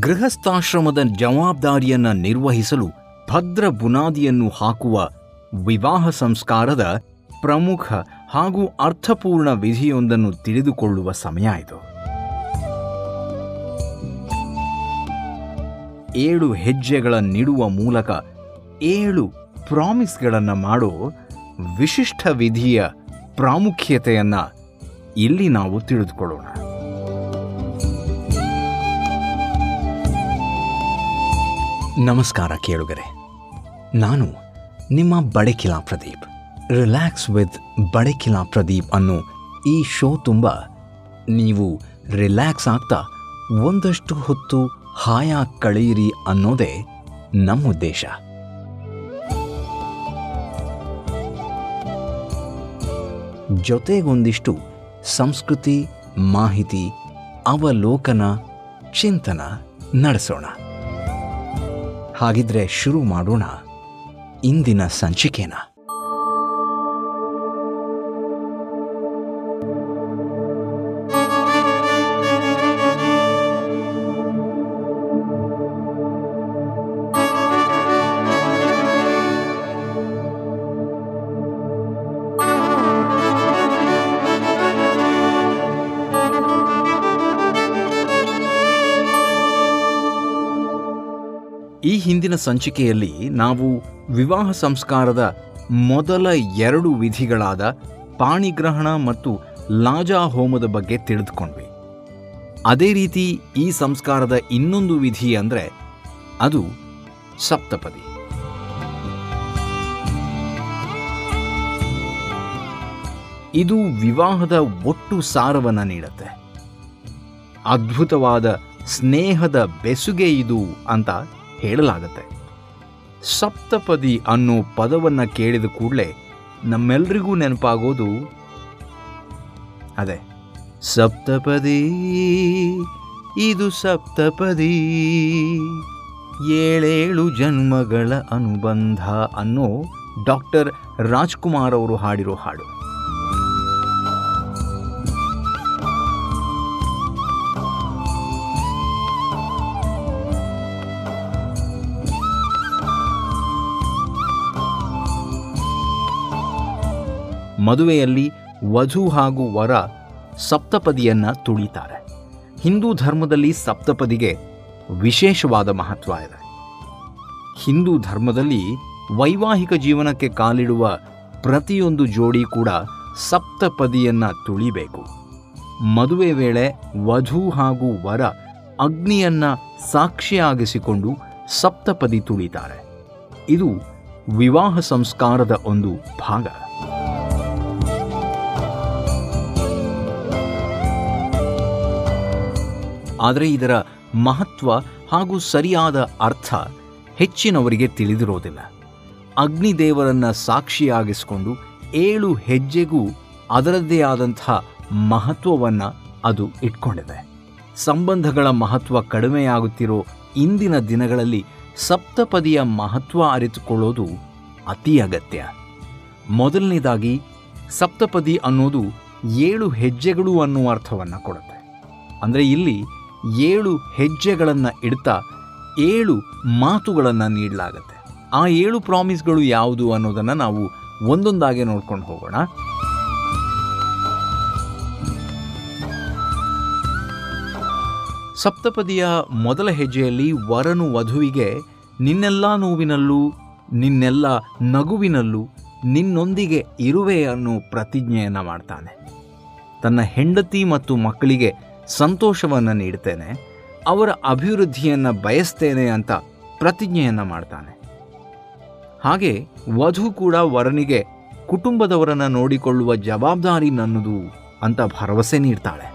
ಗೃಹಸ್ಥಾಶ್ರಮದ ಜವಾಬ್ದಾರಿಯನ್ನು ನಿರ್ವಹಿಸಲು ಭದ್ರ ಬುನಾದಿಯನ್ನು ಹಾಕುವ ವಿವಾಹ ಸಂಸ್ಕಾರದ ಪ್ರಮುಖ ಹಾಗೂ ಅರ್ಥಪೂರ್ಣ ವಿಧಿಯೊಂದನ್ನು ತಿಳಿದುಕೊಳ್ಳುವ ಸಮಯ ಇದು. ಏಳು ಹೆಜ್ಜೆಗಳ ನೀಡುವ ಮೂಲಕ ಏಳು ಪ್ರಾಮಿಸ್ಗಳನ್ನು ಮಾಡೋ ವಿಶಿಷ್ಟ ವಿಧಿಯ ಪ್ರಾಮುಖ್ಯತೆಯನ್ನು ಇಲ್ಲಿ ನಾವು ತಿಳಿದುಕೊಳ್ಳೋಣ. ನಮಸ್ಕಾರ ಕೇಳುಗರೆ. ನಾನು ನಿಮ್ಮ ಬಡಕಿಲಾ ಪ್ರದೀಪ್. ರಿಲ್ಯಾಕ್ಸ್ ವಿತ್ ಬಡಕಿಲಾ ಪ್ರದೀಪ್ ಅನ್ನೋ ಈ ಶೋ ತುಂಬ ನೀವು ರಿಲ್ಯಾಕ್ಸ್ ಆಗ್ತಾ ಒಂದಷ್ಟು ಹೊತ್ತು ಹಾಯಾಗಿ ಕಳೆಯಿರಿ ಅನ್ನೋದೇ ನಮ್ಮ ಉದ್ದೇಶ. ಜೊತೆಗೊಂದಿಷ್ಟು ಸಂಸ್ಕೃತಿ, ಮಾಹಿತಿ, ಅವಲೋಕನ, ಚಿಂತನ ನಡೆಸೋಣ. ಹಾಗಿದ್ರೆ ಶುರು ಮಾಡೋಣ. ಇಂದಿನ ಸಂಚಿಕೆನ. ಈ ಹಿಂದಿನ ಸಂಚಿಕೆಯಲ್ಲಿ ನಾವು ವಿವಾಹ ಸಂಸ್ಕಾರದ ಮೊದಲ ಎರಡು ವಿಧಿಗಳಾದ ಪಾಣಿಗ್ರಹಣ ಮತ್ತು ಲಾಜಾ ಹೋಮದ ಬಗ್ಗೆ ತಿಳಿದುಕೊಂಡ್ವಿ. ಅದೇ ರೀತಿ ಈ ಸಂಸ್ಕಾರದ ಇನ್ನೊಂದು ವಿಧಿ ಅಂದರೆ ಅದು ಸಪ್ತಪದಿ. ಇದು ವಿವಾಹದ ಒಟ್ಟು ಸಾರವನ್ನು ನೀಡುತ್ತೆ. ಅದ್ಭುತವಾದ ಸ್ನೇಹದ ಬೆಸುಗೆ ಇದು ಅಂತ ಹೇಳಲಾಗತ್ತೆ. ಸಪ್ತಪದಿ ಅನ್ನೋ ಪದವನ್ನು ಕೇಳಿದ ಕೂಡಲೇ ನಮ್ಮೆಲ್ರಿಗೂ ನೆನಪಾಗೋದು ಅದೇ, ಸಪ್ತಪದಿ, ಇದು ಸಪ್ತಪದಿ, ಏಳೇಳು ಜನ್ಮಗಳ ಅನುಬಂಧ ಅನ್ನೋ ಡಾಕ್ಟರ್ ರಾಜ್ಕುಮಾರ್ ಅವರು ಹಾಡಿರೋ ಹಾಡು. ಮದುವೆಯಲ್ಲಿ ವಧು ಹಾಗೂ ವರ ಸಪ್ತಪದಿಯನ್ನು ತುಳಿತಾರೆ. ಹಿಂದೂ ಧರ್ಮದಲ್ಲಿ ಸಪ್ತಪದಿಗೆ ವಿಶೇಷವಾದ ಮಹತ್ವ ಇದೆ. ಹಿಂದೂ ಧರ್ಮದಲ್ಲಿ ವೈವಾಹಿಕ ಜೀವನಕ್ಕೆ ಕಾಲಿಡುವ ಪ್ರತಿಯೊಂದು ಜೋಡಿ ಕೂಡ ಸಪ್ತಪದಿಯನ್ನು ತುಳಿಬೇಕು. ಮದುವೆ ವೇಳೆ ವಧು ಹಾಗೂ ವರ ಅಗ್ನಿಯನ್ನ ಸಾಕ್ಷಿಯಾಗಿಸಿಕೊಂಡು ಸಪ್ತಪದಿ ತುಳಿತಾರೆ. ಇದು ವಿವಾಹ ಸಂಸ್ಕಾರದ ಒಂದು ಭಾಗ. ಆದರೆ ಇದರ ಮಹತ್ವ ಹಾಗೂ ಸರಿಯಾದ ಅರ್ಥ ಹೆಚ್ಚಿನವರಿಗೆ ತಿಳಿದಿರೋದಿಲ್ಲ. ಅಗ್ನಿದೇವರನ್ನು ಸಾಕ್ಷಿಯಾಗಿಸಿಕೊಂಡು ಏಳು ಹೆಜ್ಜೆಗೂ ಅದರದ್ದೇ ಆದಂತಹ ಮಹತ್ವವನ್ನು ಅದು ಇಟ್ಕೊಂಡಿದೆ. ಸಂಬಂಧಗಳ ಮಹತ್ವ ಕಡಿಮೆಯಾಗುತ್ತಿರೋ ಇಂದಿನ ದಿನಗಳಲ್ಲಿ ಸಪ್ತಪದಿಯ ಮಹತ್ವ ಅರಿತುಕೊಳ್ಳೋದು ಅತಿ ಅಗತ್ಯ. ಮೊದಲನೇದಾಗಿ, ಸಪ್ತಪದಿ ಅನ್ನೋದು ಏಳು ಹೆಜ್ಜೆಗಳು ಅನ್ನುವ ಅರ್ಥವನ್ನು ಕೊಡುತ್ತೆ. ಅಂದರೆ ಇಲ್ಲಿ ಏಳು ಹೆಜ್ಜೆಗಳನ್ನು ಇಡ್ತಾ ಏಳು ಮಾತುಗಳನ್ನು ನೀಡಲಾಗತ್ತೆ. ಆ ಏಳು ಪ್ರಾಮಿಸ್ಗಳು ಯಾವುದು ಅನ್ನೋದನ್ನು ನಾವು ಒಂದೊಂದಾಗೆ ನೋಡ್ಕೊಂಡು ಹೋಗೋಣ. ಸಪ್ತಪದಿಯ ಮೊದಲ ಹೆಜ್ಜೆಯಲ್ಲಿ ವರನು ವಧುವಿಗೆ, ನಿನ್ನೆಲ್ಲ ನೋವಿನಲ್ಲೂ, ನಿನ್ನೆಲ್ಲ ನಗುವಿನಲ್ಲೂ, ನಿನ್ನೊಂದಿಗೆ ಇರುವೆ ಅನ್ನೋ ಪ್ರತಿಜ್ಞೆಯನ್ನು ಮಾಡ್ತಾನೆ. ತನ್ನ ಹೆಂಡತಿ ಮತ್ತು ಮಕ್ಕಳಿಗೆ ಸಂತೋಷವನ್ನು ನೀಡ್ತೇನೆ, ಅವರ ಅಭಿವೃದ್ಧಿಯನ್ನು ಬಯಸ್ತೇನೆ ಅಂತ ಪ್ರತಿಜ್ಞೆಯನ್ನು ಮಾಡ್ತಾನೆ. ಹಾಗೆ ವಧು ಕೂಡ ವರನಿಗೆ ಕುಟುಂಬದವರನ್ನು ನೋಡಿಕೊಳ್ಳುವ ಜವಾಬ್ದಾರಿ ನನ್ನದು ಅಂತ ಭರವಸೆ ನೀಡ್ತಾಳೆ.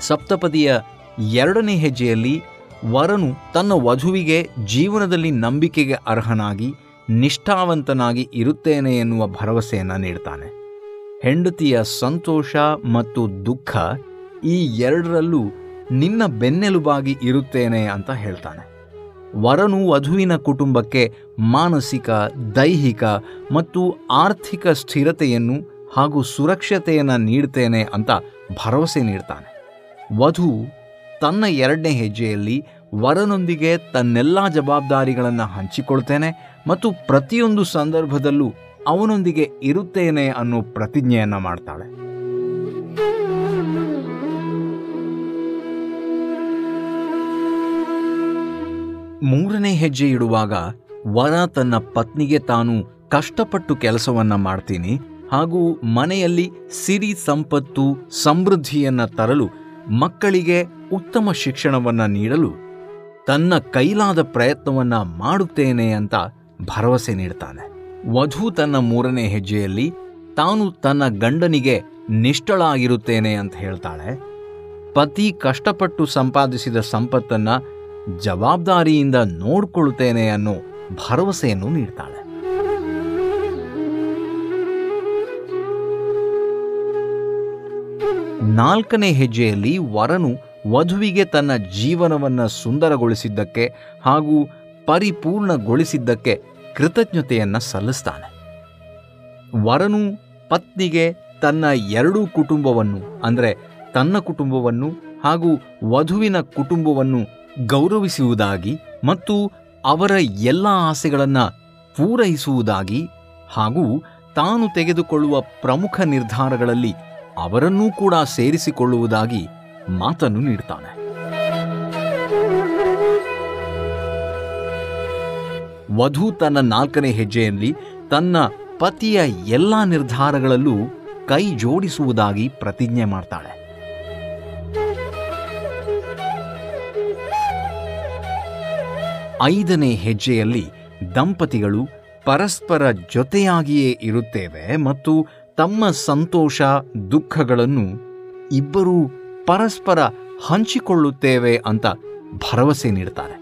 ಸಪ್ತಪದಿಯ ಎರಡನೇ ಹೆಜ್ಜೆಯಲ್ಲಿ ವರನು ತನ್ನ ವಧುವಿಗೆ ಜೀವನದಲ್ಲಿ ನಂಬಿಕೆಗೆ ಅರ್ಹನಾಗಿ ನಿಷ್ಠಾವಂತನಾಗಿ ಇರುತ್ತೇನೆ ಎನ್ನುವ ಭರವಸೆಯನ್ನು ನೀಡ್ತಾನೆ. ಹೆಂಡತಿಯ ಸಂತೋಷ ಮತ್ತು ದುಃಖ ಈ ಎರಡರಲ್ಲೂ ನಿನ್ನ ಬೆನ್ನೆಲುಬಾಗಿ ಇರುತ್ತೇನೆ ಅಂತ ಹೇಳ್ತಾನೆ. ವರನು ವಧುವಿನ ಕುಟುಂಬಕ್ಕೆ ಮಾನಸಿಕ, ದೈಹಿಕ ಮತ್ತು ಆರ್ಥಿಕ ಸ್ಥಿರತೆಯನ್ನು ಹಾಗೂ ಸುರಕ್ಷತೆಯನ್ನು ನೀಡ್ತೇನೆ ಅಂತ ಭರವಸೆ ನೀಡ್ತಾನೆ. ವಧು ತನ್ನ ಎರಡನೇ ಹೆಜ್ಜೆಯಲ್ಲಿ ವರನೊಂದಿಗೆ ತನ್ನೆಲ್ಲ ಜವಾಬ್ದಾರಿಗಳನ್ನು ಹಂಚಿಕೊಳ್ತೇನೆ ಮತ್ತು ಪ್ರತಿಯೊಂದು ಸಂದರ್ಭದಲ್ಲೂ ಅವನೊಂದಿಗೆ ಇರುತ್ತೇನೆ ಅನ್ನೋ ಪ್ರತಿಜ್ಞೆಯನ್ನು ಮಾಡ್ತಾಳೆ. ಮೂರನೇ ಹೆಜ್ಜೆ ಇಡುವಾಗ ವರ ತನ್ನ ಪತ್ನಿಗೆ ತಾನು ಕಷ್ಟಪಟ್ಟು ಕೆಲಸವನ್ನ ಮಾಡ್ತೀನಿ ಹಾಗೂ ಮನೆಯಲ್ಲಿ ಸಿರಿ ಸಂಪತ್ತು ಸಮೃದ್ಧಿಯನ್ನ ತರಲು ಮಕ್ಕಳಿಗೆ ಉತ್ತಮ ಶಿಕ್ಷಣವನ್ನ ನೀಡಲು ತನ್ನ ಕೈಲಾದ ಪ್ರಯತ್ನವನ್ನ ಮಾಡುತ್ತೇನೆ ಅಂತ ಭರವಸೆ ನೀಡ್ತಾನೆ. ವಧು ತನ್ನ ಮೂರನೇ ಹೆಜ್ಜೆಯಲ್ಲಿ ತಾನು ತನ್ನ ಗಂಡನಿಗೆ ನಿಷ್ಠಳಾಗಿರುತ್ತೇನೆ ಅಂತ ಹೇಳ್ತಾಳೆ. ಪತಿ ಕಷ್ಟಪಟ್ಟು ಸಂಪಾದಿಸಿದ ಸಂಪತ್ತನ್ನ ಜವಾಬ್ದಾರಿಯಿಂದ ನೋಡಿಕೊಳ್ಳುತ್ತೇನೆ ಅನ್ನೋ ಭರವಸೆಯನ್ನು ನೀಡ್ತಾಳೆ. ನಾಲ್ಕನೇ ಹೆಜ್ಜೆಯಲ್ಲಿ ವರನು ವಧುವಿಗೆ ತನ್ನ ಜೀವನವನ್ನು ಸುಂದರಗೊಳಿಸಿದ್ದಕ್ಕೆ ಹಾಗೂ ಪರಿಪೂರ್ಣಗೊಳಿಸಿದ್ದಕ್ಕೆ ಕೃತಜ್ಞತೆಯನ್ನು ಸಲ್ಲಿಸ್ತಾನೆ. ವರನು ಪತ್ನಿಗೆ ತನ್ನ ಎರಡೂ ಕುಟುಂಬವನ್ನು, ಅಂದರೆ ತನ್ನ ಕುಟುಂಬವನ್ನು ಹಾಗೂ ವಧುವಿನ ಕುಟುಂಬವನ್ನು ಗೌರವಿಸುವುದಾಗಿ ಮತ್ತು ಅವರ ಎಲ್ಲ ಆಸೆಗಳನ್ನು ಪೂರೈಸುವುದಾಗಿ ಹಾಗೂ ತಾನು ತೆಗೆದುಕೊಳ್ಳುವ ಪ್ರಮುಖ ನಿರ್ಧಾರಗಳಲ್ಲಿ ಅವರನ್ನೂ ಕೂಡ ಸೇರಿಸಿಕೊಳ್ಳುವುದಾಗಿ ಮಾತನ್ನು ನೀಡ್ತಾನೆ. ವಧು ತನ್ನ ನಾಲ್ಕನೇ ಹೆಜ್ಜೆಯಲ್ಲಿ ತನ್ನ ಪತಿಯ ಎಲ್ಲ ನಿರ್ಧಾರಗಳಲ್ಲೂ ಕೈ ಜೋಡಿಸುವುದಾಗಿ ಪ್ರತಿಜ್ಞೆ ಮಾಡ್ತಾಳೆ. ಐದನೇ ಹೆಜ್ಜೆಯಲ್ಲಿ ದಂಪತಿಗಳು ಪರಸ್ಪರ ಜೊತೆಯಾಗಿಯೇ ಇರುತ್ತೇವೆ ಮತ್ತು ತಮ್ಮ ಸಂತೋಷ, ದುಃಖಗಳನ್ನು ಇಬ್ಬರೂ ಪರಸ್ಪರ ಹಂಚಿಕೊಳ್ಳುತ್ತೇವೆ ಅಂತ ಭರವಸೆ ನೀಡ್ತಾರೆ.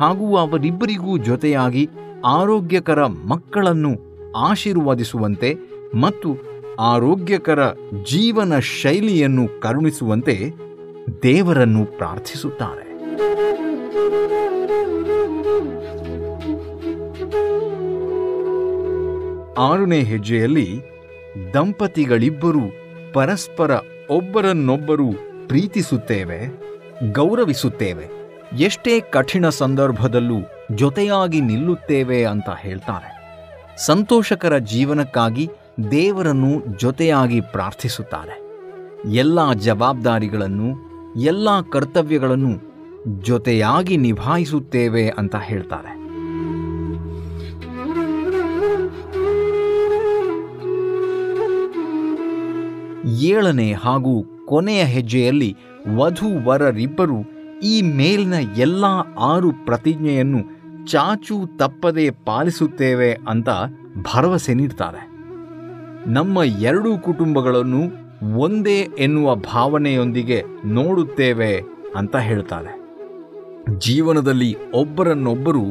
ಹಾಗೂ ಅವರಿಬ್ಬರಿಗೂ ಜೊತೆಯಾಗಿ ಆರೋಗ್ಯಕರ ಮಕ್ಕಳನ್ನು ಆಶೀರ್ವದಿಸುವಂತೆ ಮತ್ತು ಆರೋಗ್ಯಕರ ಜೀವನ ಶೈಲಿಯನ್ನು ಕರುಣಿಸುವಂತೆ ದೇವರನ್ನು ಪ್ರಾರ್ಥಿಸುತ್ತಾರೆ. ಆರನೇ ಹೆಜ್ಜೆಯಲ್ಲಿ ದಂಪತಿಗಳಿಬ್ಬರು ಪರಸ್ಪರ ಒಬ್ಬರನ್ನೊಬ್ಬರು ಪ್ರೀತಿಸುತ್ತೇವೆ, ಗೌರವಿಸುತ್ತೇವೆ, ಎಷ್ಟೇ ಕಠಿಣ ಸಂದರ್ಭದಲ್ಲೂ ಜೊತೆಯಾಗಿ ನಿಲ್ಲುತ್ತೇವೆ ಅಂತ ಹೇಳ್ತಾರೆ. ಸಂತೋಷಕರ ಜೀವನಕ್ಕಾಗಿ ದೇವರನ್ನು ಜೊತೆಯಾಗಿ ಪ್ರಾರ್ಥಿಸುತ್ತಾರೆ. ಎಲ್ಲ ಜವಾಬ್ದಾರಿಗಳನ್ನು, ಎಲ್ಲ ಕರ್ತವ್ಯಗಳನ್ನು ಜೊತೆಯಾಗಿ ನಿಭಾಯಿಸುತ್ತೇವೆ ಅಂತ ಹೇಳ್ತಾರೆ. ಏಳನೇ ಹಾಗೂ ಕೊನೆಯ ಹೆಜ್ಜೆಯಲ್ಲಿ ವಧು ವರರಿಬ್ಬರು ಈ ಮೇಲಿನ ಎಲ್ಲ ಆರು ಪ್ರತಿಜ್ಞೆಯನ್ನು ಚಾಚು ತಪ್ಪದೆ ಪಾಲಿಸುತ್ತೇವೆ ಅಂತ ಭರವಸೆ ನೀಡ್ತಾರೆ. ನಮ್ಮ ಎರಡೂ ಕುಟುಂಬಗಳನ್ನು ಒಂದೇ ಎನ್ನುವ ಭಾವನೆಯೊಂದಿಗೆ ನೋಡುತ್ತೇವೆ ಅಂತ ಹೇಳ್ತಾರೆ. ಜೀವನದಲ್ಲಿ ಒಬ್ಬರನ್ನೊಬ್ಬರು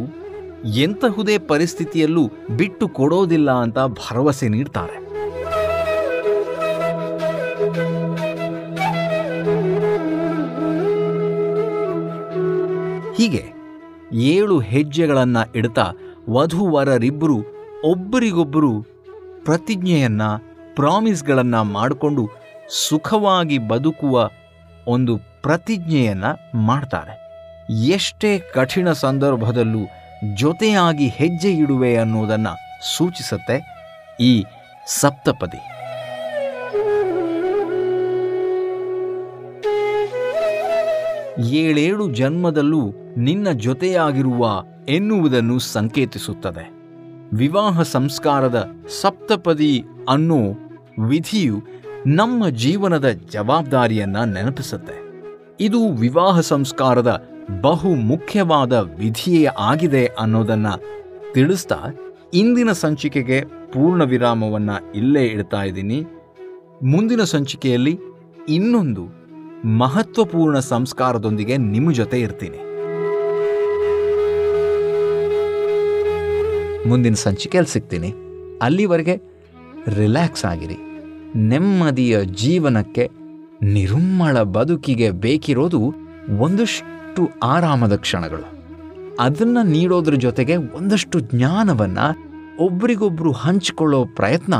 ಎಂತಹುದೇ ಪರಿಸ್ಥಿತಿಯಲ್ಲೂ ಬಿಟ್ಟು ಕೊಡೋದಿಲ್ಲ ಅಂತ ಭರವಸೆ ನೀಡ್ತಾರೆ. ಏಳು ಹೆಜ್ಜೆಗಳನ್ನು ಇಡ್ತಾ ವಧುವರರಿಬ್ಬರು ಒಬ್ಬರಿಗೊಬ್ಬರು ಪ್ರತಿಜ್ಞೆಯನ್ನ, ಪ್ರಾಮಿಸ್ಗಳನ್ನು ಮಾಡಿಕೊಂಡು ಸುಖವಾಗಿ ಬದುಕುವ ಒಂದು ಪ್ರತಿಜ್ಞೆಯನ್ನ ಮಾಡ್ತಾರೆ. ಎಷ್ಟೇ ಕಠಿಣ ಸಂದರ್ಭದಲ್ಲೂ ಜೊತೆಯಾಗಿ ಹೆಜ್ಜೆ ಇಡುವೆ ಅನ್ನೋದನ್ನು ಸೂಚಿಸುತ್ತೆ ಈ ಸಪ್ತಪದಿ. ಏಳೇಳು ಜನ್ಮದಲ್ಲೂ ನಿನ್ನ ಜೊತೆಯಾಗಿರುವ ಎನ್ನುವುದನ್ನು ಸಂಕೇತಿಸುತ್ತದೆ. ವಿವಾಹ ಸಂಸ್ಕಾರದ ಸಪ್ತಪದಿ ಅನ್ನೋ ವಿಧಿಯು ನಮ್ಮ ಜೀವನದ ಜವಾಬ್ದಾರಿಯನ್ನ ನೆನಪಿಸುತ್ತೆ. ಇದು ವಿವಾಹ ಸಂಸ್ಕಾರದ ಬಹು ಮುಖ್ಯವಾದ ವಿಧಿಯೇ ಆಗಿದೆ ಅನ್ನೋದನ್ನ ತಿಳಿಸ್ತಾ ಇಂದಿನ ಸಂಚಿಕೆಗೆ ಪೂರ್ಣ ವಿರಾಮವನ್ನ ಇಲ್ಲೇ ಇಡ್ತಾ ಇದ್ದೀನಿ. ಮುಂದಿನ ಸಂಚಿಕೆಯಲ್ಲಿ ಇನ್ನೊಂದು ಮಹತ್ವಪೂರ್ಣ ಸಂಸ್ಕಾರದೊಂದಿಗೆ ನಿಮ್ಮ ಜೊತೆ ಇರ್ತೀನಿ. ಮುಂದಿನ ಸಂಚಿಕೆಯಲ್ಲಿ ಸಿಗ್ತೀನಿ. ಅಲ್ಲಿವರೆಗೆ ರಿಲ್ಯಾಕ್ಸ್ ಆಗಿರಿ. ನೆಮ್ಮದಿಯ ಜೀವನಕ್ಕೆ ನಿರುಮ್ಮಳ ಬದುಕಿಗೆ ಬೇಕಿರೋದು ಒಂದಷ್ಟು ಆರಾಮದ ಕ್ಷಣಗಳು. ಅದನ್ನು ನೀಡೋದ್ರ ಜೊತೆಗೆ ಒಂದಷ್ಟು ಜ್ಞಾನವನ್ನು ಒಬ್ರಿಗೊಬ್ರು ಹಂಚಿಕೊಳ್ಳೋ ಪ್ರಯತ್ನ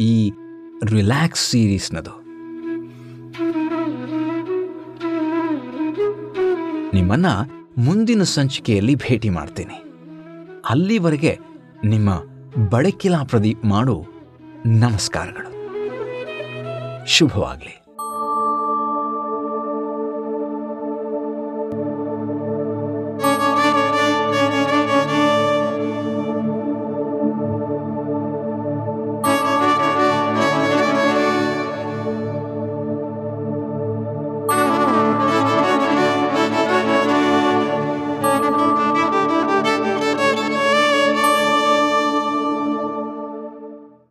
ಈ ರಿಲ್ಯಾಕ್ಸ್ ಸೀರೀಸ್ನದು. ನಿಮ್ಮನ್ನ ಮುಂದಿನ ಸಂಚಿಕೆಯಲ್ಲಿ ಭೇಟಿ ಮಾಡ್ತೀನಿ. ಅಲ್ಲಿವರೆಗೆ ನಿಮ್ಮ ಬಡಕಿಲಾ ಪ್ರದೀಪ್ ಮಾಡು ನಮಸ್ಕಾರಗಳು. ಶುಭವಾಗಲಿ.